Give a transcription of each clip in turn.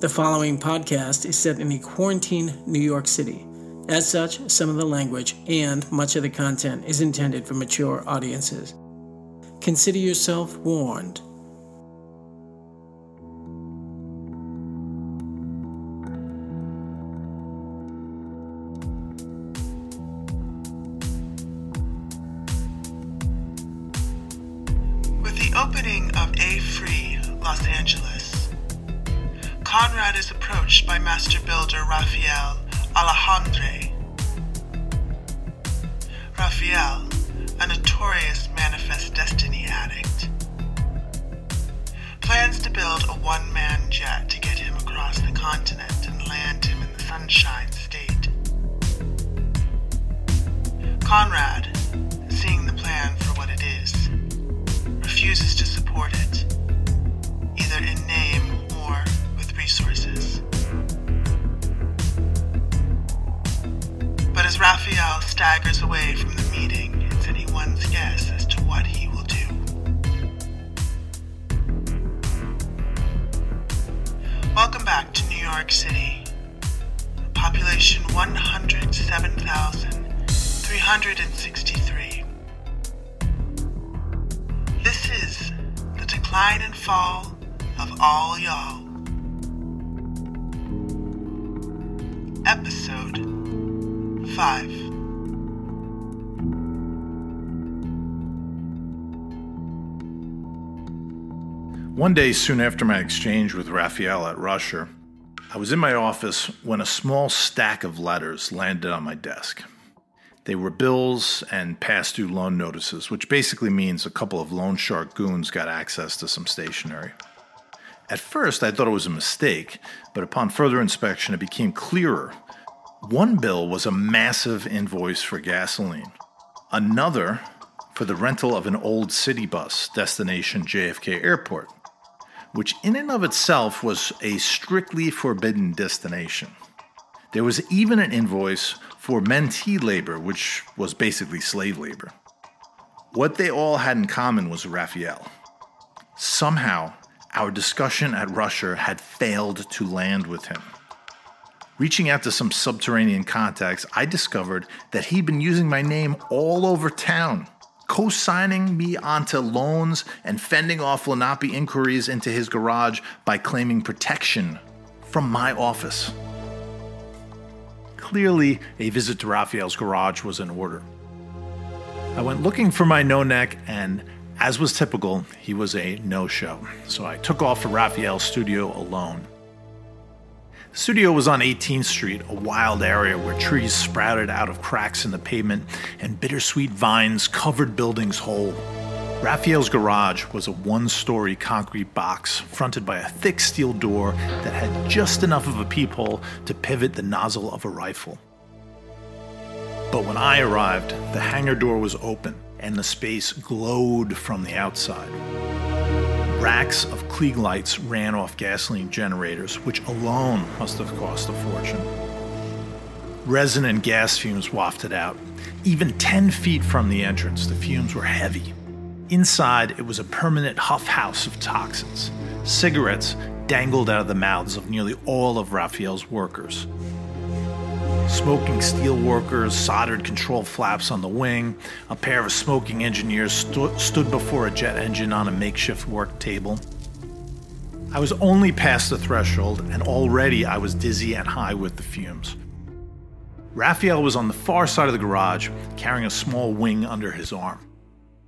The following podcast is set in a quarantine New York City. As such, some of the language and much of the content is intended for mature audiences. Consider yourself warned. A notorious manifest destiny addict, plans to build a one man jet to get him across the continent and land him in the Sunshine State. Conrad, seeing the plan for what it is, refuses to support it, either in name or with resources. But as Rafael staggers away from the meeting, anyone's guess as to what he will do. Welcome back to New York City. Population 107,363. This is the decline and fall of all y'all. One day soon after my exchange with Rafael at Rusher, I was in my office when a small stack of letters landed on my desk. They were bills and past due loan notices, which basically means a couple of loan shark goons got access to some stationery. At first, I thought it was a mistake, but upon further inspection, it became clearer. One bill was a massive invoice for gasoline, another for the rental of an old city bus destination JFK Airport, which in and of itself was a strictly forbidden destination. There was even an invoice for mentee labor, which was basically slave labor. What they all had in common was Rafael. Somehow, our discussion at Rusher had failed to land with him. Reaching out to some subterranean contacts, I discovered that he'd been using my name all over town, co signing me onto loans and fending off Lenape inquiries into his garage by claiming protection from my office. Clearly, a visit to Rafael's garage was in order. I went looking for my no neck, and as was typical, he was a no show. So I took off for Rafael's studio alone. The studio was on 18th Street, a wild area where trees sprouted out of cracks in the pavement and bittersweet vines covered buildings whole. Rafael's garage was a one story concrete box fronted by a thick steel door that had just enough of a peephole to pivot the nozzle of a rifle. But when I arrived, the hangar door was open and the space glowed from the outside. Racks of Klieg lights ran off gasoline generators, which alone must have cost a fortune. Resin and gas fumes wafted out. Even 10 feet from the entrance, the fumes were heavy. Inside, it was a permanent huff house of toxins. Cigarettes dangled out of the mouths of nearly all of Rafael's workers. Smoking steel workers soldered control flaps on the wing. A pair of smoking engineers stu- stood before a jet engine on a makeshift work table. I was only past the threshold, and already I was dizzy and high with the fumes. Rafael was on the far side of the garage, carrying a small wing under his arm.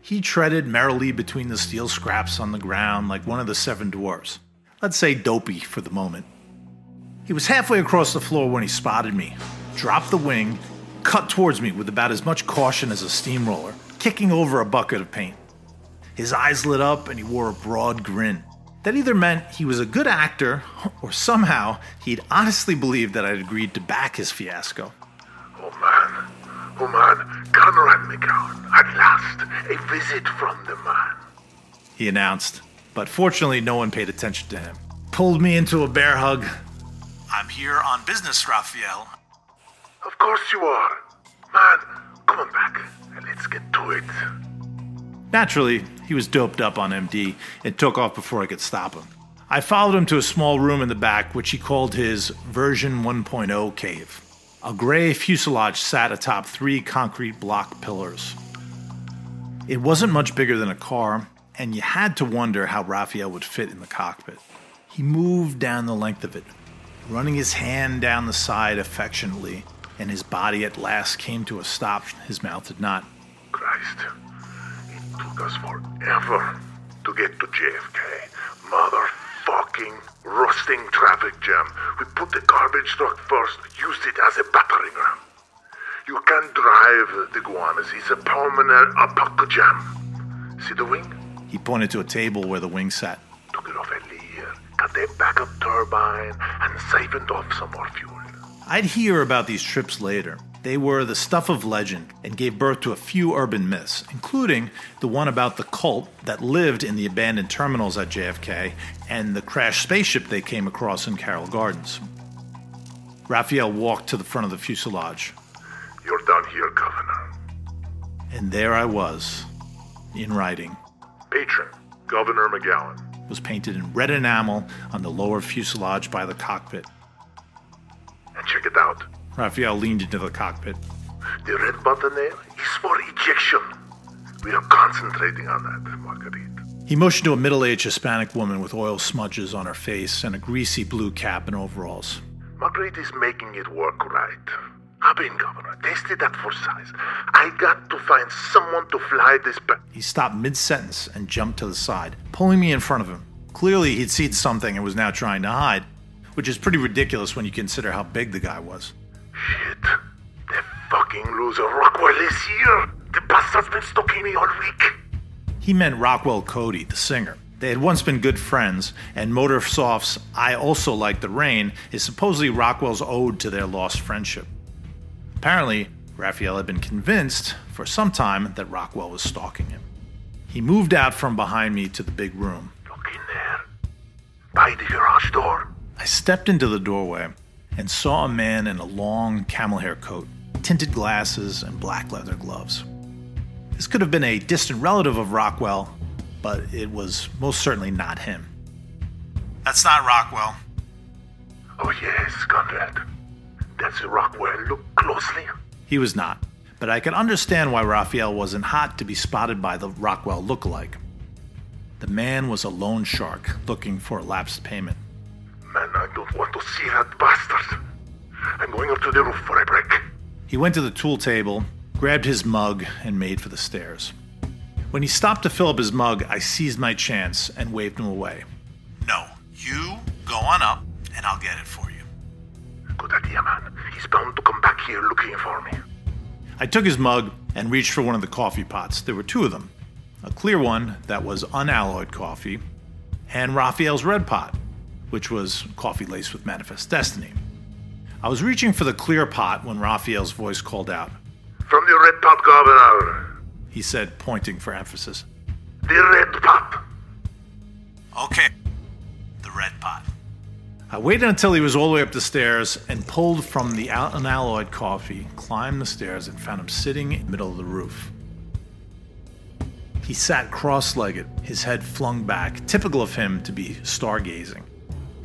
He treaded merrily between the steel scraps on the ground like one of the seven dwarfs. Let's say dopey for the moment. He was halfway across the floor when he spotted me, dropped the wing, cut towards me with about as much caution as a steamroller, kicking over a bucket of paint. His eyes lit up and he wore a broad grin. That either meant he was a good actor or somehow he'd honestly believed that I'd agreed to back his fiasco. Oh man, oh man, Conrad McGowan, at last, a visit from the man. He announced, but fortunately no one paid attention to him. Pulled me into a bear hug. I'm here on business, Rafael. Of course you are. Man, come on back, and let's get to it. Naturally, he was doped up on MD and took off before I could stop him. I followed him to a small room in the back, which he called his version 1.0 cave. A gray fuselage sat atop three concrete block pillars. It wasn't much bigger than a car, and you had to wonder how Rafael would fit in the cockpit. He moved down the length of it, running his hand down the side affectionately, and his body at last came to a stop. His mouth did not. Christ, it took us forever to get to JFK. Motherfucking rusting traffic jam. We put the garbage truck first, used it as a battering ram. You can drive the iguanas. It's a permanent apoca jam. See the wing? He pointed to a table where the wing sat. Took it off a Lear, got the backup turbine, and siphoned off some more fuel. I'd hear about these trips later. They were the stuff of legend and gave birth to a few urban myths, including the one about the cult that lived in the abandoned terminals at JFK and the crashed spaceship they came across in Carroll Gardens. Rafael walked to the front of the fuselage, You're done here, Governor. and there I was, in writing, Patron, Governor McGowan. was painted in red enamel on the lower fuselage by the cockpit. Check it out. Rafael leaned into the cockpit. The red button there is for ejection. We are concentrating on that, Marguerite. He motioned to a middle aged Hispanic woman with oil smudges on her face and a greasy blue cap and overalls. Marguerite is making it work right. I've been governor, tested that for size. I got to find someone to fly this back. He stopped mid sentence and jumped to the side, pulling me in front of him. Clearly, he'd seen something and was now trying to hide, which is pretty ridiculous when you consider how big the guy was. Shit. The fucking loser Rockwell is here. The bastard's been stalking me all week. He meant Rockwell Cody, the singer. They had once been good friends, and Motorsoft's I Also Like the Rain is supposedly Rockwell's ode to their lost friendship. Apparently, Rafael had been convinced for some time that Rockwell was stalking him. He moved out from behind me to the big room. Look in there. By the garage door. I stepped into the doorway and saw a man in a long camel hair coat, tinted glasses, and black leather gloves. This could have been a distant relative of Rockwell, but it was most certainly not him. That's not Rockwell. Oh, yes, Conrad. That's Rockwell. Look closely. He was not, but I could understand why Rafael wasn't hot to be spotted by the Rockwell look-alike. The man was a loan shark looking for a lapsed payment. Man, I don't want to see that bastard. I'm going up to the roof for a break. He went to the tool table, grabbed his mug, and made for the stairs. When he stopped to fill up his mug, I seized my chance and waved him away. No, you go on up, and I'll get it for you. Good idea, man. He's bound to come back here looking for me. I took his mug and reached for one of the coffee pots. There were two of them a clear one that was unalloyed coffee, and Rafael's red pot, which was coffee laced with manifest destiny. I was reaching for the clear pot when Rafael's voice called out. From the Red Pot Governor. He said, pointing for emphasis. The Red Pot. Okay, the red pot. I waited until he was all the way up the stairs and pulled from the al- unalloyed coffee, climbed the stairs, and found him sitting in the middle of the roof. He sat cross legged, his head flung back, typical of him to be stargazing.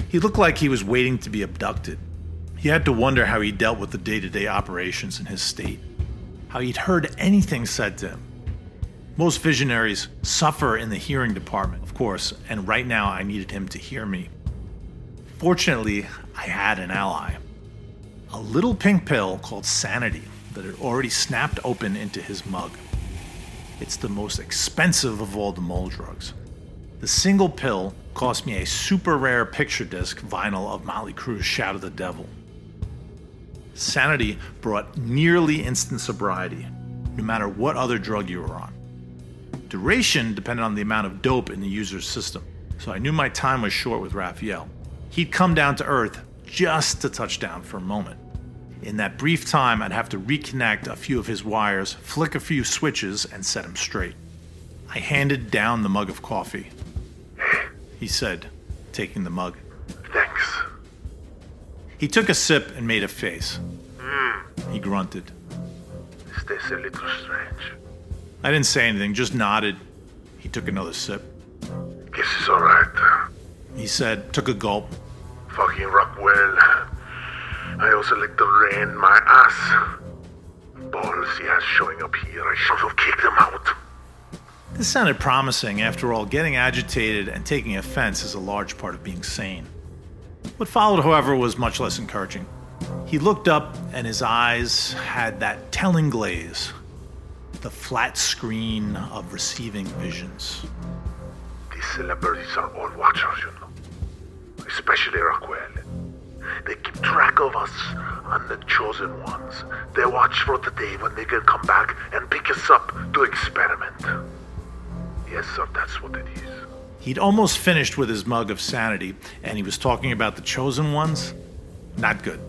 He looked like he was waiting to be abducted. He had to wonder how he dealt with the day to day operations in his state, how he'd heard anything said to him. Most visionaries suffer in the hearing department, of course, and right now I needed him to hear me. Fortunately, I had an ally. A little pink pill called Sanity that had already snapped open into his mug. It's the most expensive of all the mole drugs. The single pill cost me a super rare picture disc vinyl of Motley Crue's Shout of the Devil. Sanity brought nearly instant sobriety, no matter what other drug you were on. Duration depended on the amount of dope in the user's system, so I knew my time was short with Rafael. He'd come down to Earth just to touch down for a moment. In that brief time, I'd have to reconnect a few of his wires, flick a few switches, and set him straight. I handed down the mug of coffee. He said, taking the mug. Thanks. He took a sip and made a face. Hmm. He grunted. Is this a little strange? I didn't say anything, just nodded. He took another sip. Guess it's alright. he said, took a gulp. Fucking Rockwell. I also licked the rain my ass. Balls he has showing up here. I should have kicked him out. This sounded promising. After all, getting agitated and taking offense is a large part of being sane. What followed, however, was much less encouraging. He looked up, and his eyes had that telling glaze, the flat screen of receiving visions. These celebrities are all watchers, you know. Especially Rockwell. They keep track of us and the chosen ones. They watch for the day when they can come back and pick us up to experiment. Yes, sir, that's what it is. He'd almost finished with his mug of sanity, and he was talking about the chosen ones. Not good.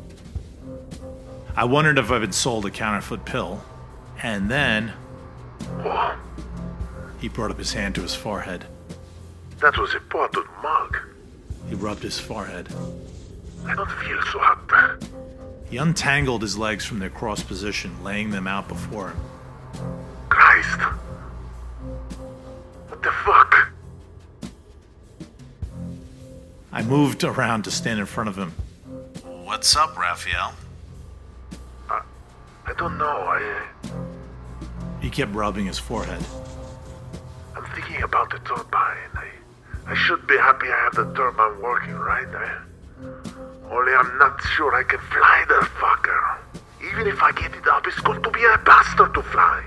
I wondered if I'd been sold a counterfeit pill. And then he brought up his hand to his forehead. that was a bottled mug. He rubbed his forehead. I don't feel so hot. He untangled his legs from their cross position, laying them out before him. Christ. I moved around to stand in front of him. What's up, Rafael? I don't know. I, He kept rubbing his forehead. I'm thinking about the turbine. I, I should be happy I have the turbine working, right? I, only I'm not sure I can fly the fucker. Even if I get it up, it's going to be a bastard to fly.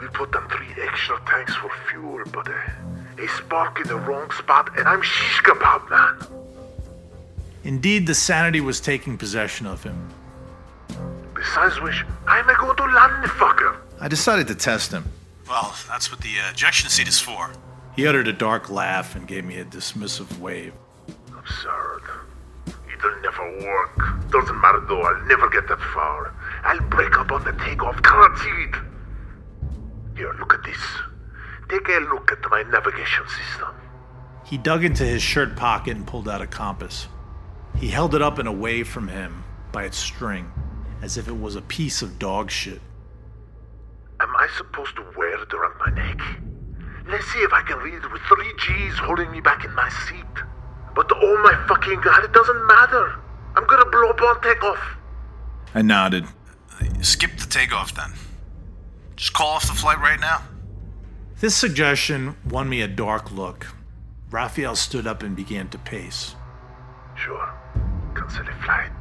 We put on three extra tanks for fuel, but uh, a spark in the wrong spot, and I'm shish kebab, man. Indeed, the sanity was taking possession of him. Besides which, I'm going to land the fucker. I decided to test him. Well, that's what the uh, ejection seat is for. He uttered a dark laugh and gave me a dismissive wave. Absurd. It'll never work. Doesn't matter though, I'll never get that far. I'll break up on the takeoff, guaranteed. Here, look at this. Take a look at my navigation system. He dug into his shirt pocket and pulled out a compass. He held it up and away from him by its string, as if it was a piece of dog shit. Am I supposed to wear it around my neck? Let's see if I can read it with three G's holding me back in my seat. But oh my fucking god, it doesn't matter. I'm gonna blow up on takeoff. I nodded. Skip the takeoff then. Just call off the flight right now. This suggestion won me a dark look. Rafael stood up and began to pace. Sure. Cancel the flight.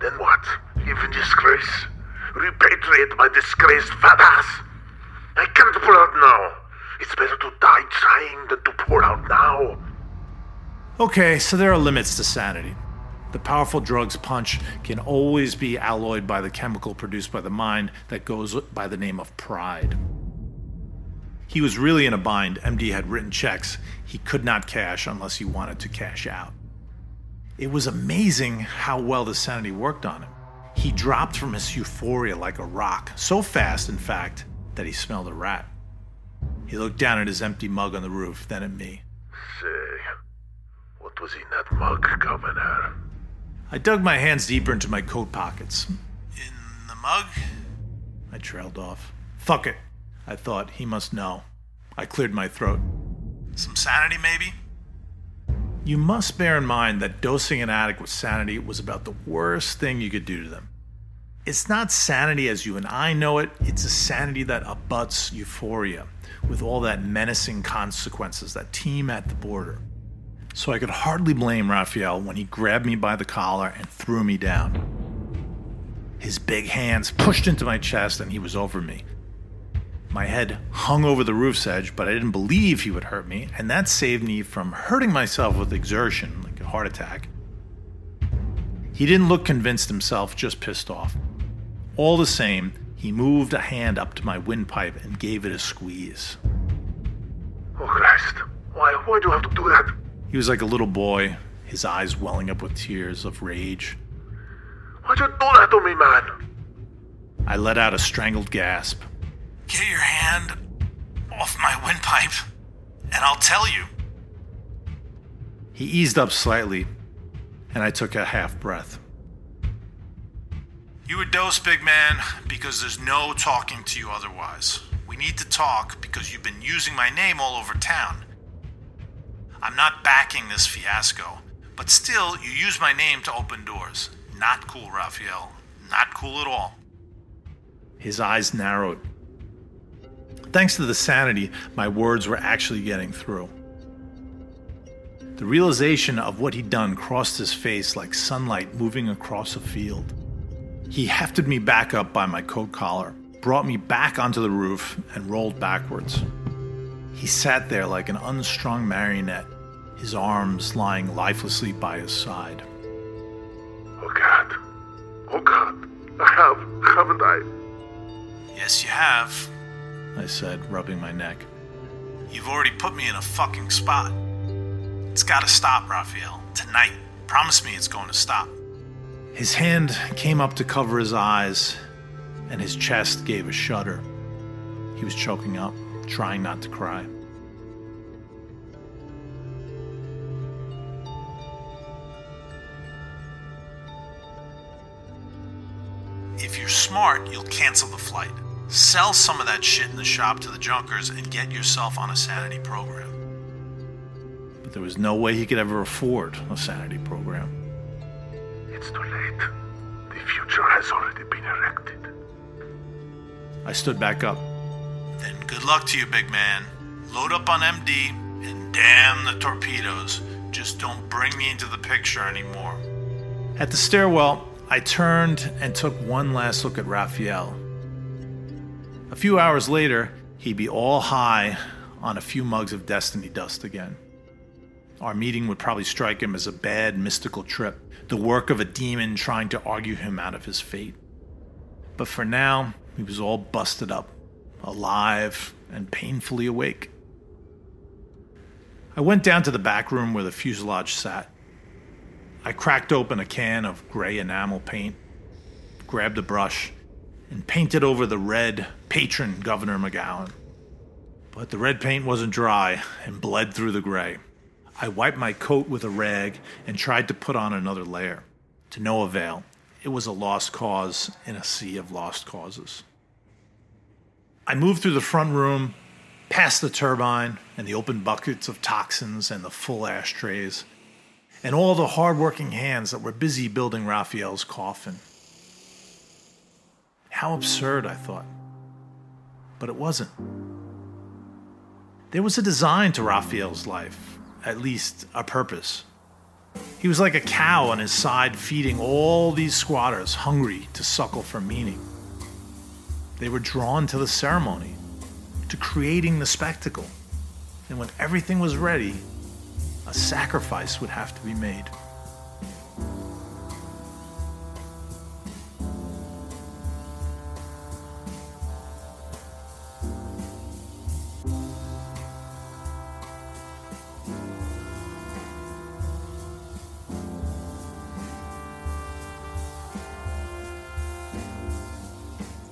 Then what? Live in disgrace? Repatriate my disgraced fat ass? I can't pull out now. It's better to die trying than to pull out now. Okay, so there are limits to sanity. The powerful drug's punch can always be alloyed by the chemical produced by the mind that goes by the name of pride. He was really in a bind. MD had written checks he could not cash unless he wanted to cash out. It was amazing how well the sanity worked on him. He dropped from his euphoria like a rock, so fast, in fact, that he smelled a rat. He looked down at his empty mug on the roof, then at me. Say, what was in that mug, Governor? I dug my hands deeper into my coat pockets. In the mug? I trailed off. Fuck it, I thought. He must know. I cleared my throat. Some sanity, maybe? You must bear in mind that dosing an addict with sanity was about the worst thing you could do to them. It's not sanity as you and I know it, it's a sanity that abuts euphoria, with all that menacing consequences that team at the border. So I could hardly blame Rafael when he grabbed me by the collar and threw me down. His big hands pushed into my chest and he was over me. My head hung over the roof's edge, but I didn't believe he would hurt me, and that saved me from hurting myself with exertion, like a heart attack. He didn't look convinced himself, just pissed off. All the same, he moved a hand up to my windpipe and gave it a squeeze. Oh, Christ. Why, why do I have to do that? He was like a little boy, his eyes welling up with tears of rage. Why'd you do that to me, man? I let out a strangled gasp. Get your hand off my windpipe, and I'll tell you. He eased up slightly, and I took a half breath. You were dosed, big man, because there's no talking to you otherwise. We need to talk because you've been using my name all over town. I'm not backing this fiasco, but still, you use my name to open doors. Not cool, Rafael. Not cool at all. His eyes narrowed. Thanks to the sanity, my words were actually getting through. The realization of what he'd done crossed his face like sunlight moving across a field. He hefted me back up by my coat collar, brought me back onto the roof, and rolled backwards. He sat there like an unstrung marionette, his arms lying lifelessly by his side. Oh God. Oh God. I have, haven't I? Yes, you have, I said, rubbing my neck. You've already put me in a fucking spot. It's gotta stop, Rafael. Tonight. Promise me it's going to stop. His hand came up to cover his eyes, and his chest gave a shudder. He was choking up, trying not to cry. If you're smart, you'll cancel the flight. Sell some of that shit in the shop to the junkers and get yourself on a sanity program. But there was no way he could ever afford a sanity program. It's too late. The future has already been erected. I stood back up. Then good luck to you, big man. Load up on MD and damn the torpedoes. Just don't bring me into the picture anymore. At the stairwell, I turned and took one last look at Rafael. A few hours later, he'd be all high on a few mugs of Destiny dust again. Our meeting would probably strike him as a bad mystical trip, the work of a demon trying to argue him out of his fate. But for now, he was all busted up, alive, and painfully awake. I went down to the back room where the fuselage sat. I cracked open a can of gray enamel paint, grabbed a brush, and painted over the red patron Governor McGowan. But the red paint wasn't dry and bled through the gray. I wiped my coat with a rag and tried to put on another layer. To no avail. It was a lost cause in a sea of lost causes. I moved through the front room, past the turbine and the open buckets of toxins and the full ashtrays, and all the hard-working hands that were busy building Rafael's coffin. How absurd, I thought. But it wasn't. There was a design to Rafael's life, at least a purpose. He was like a cow on his side, feeding all these squatters, hungry to suckle for meaning. They were drawn to the ceremony, to creating the spectacle. And when everything was ready, a sacrifice would have to be made.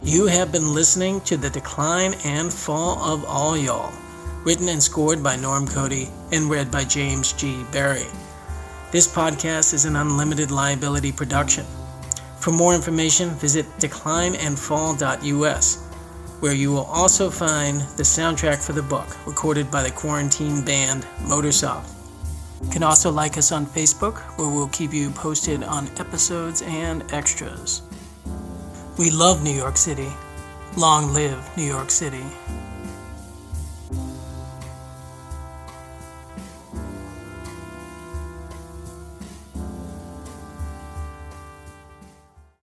You have been listening to The Decline and Fall of All Y'all, written and scored by Norm Cody and read by James G. Barry. This podcast is an unlimited liability production. For more information, visit declineandfall.us, where you will also find the soundtrack for the book, recorded by the quarantine band Motorsoft. You can also like us on Facebook, where we'll keep you posted on episodes and extras. We love New York City. Long live New York City.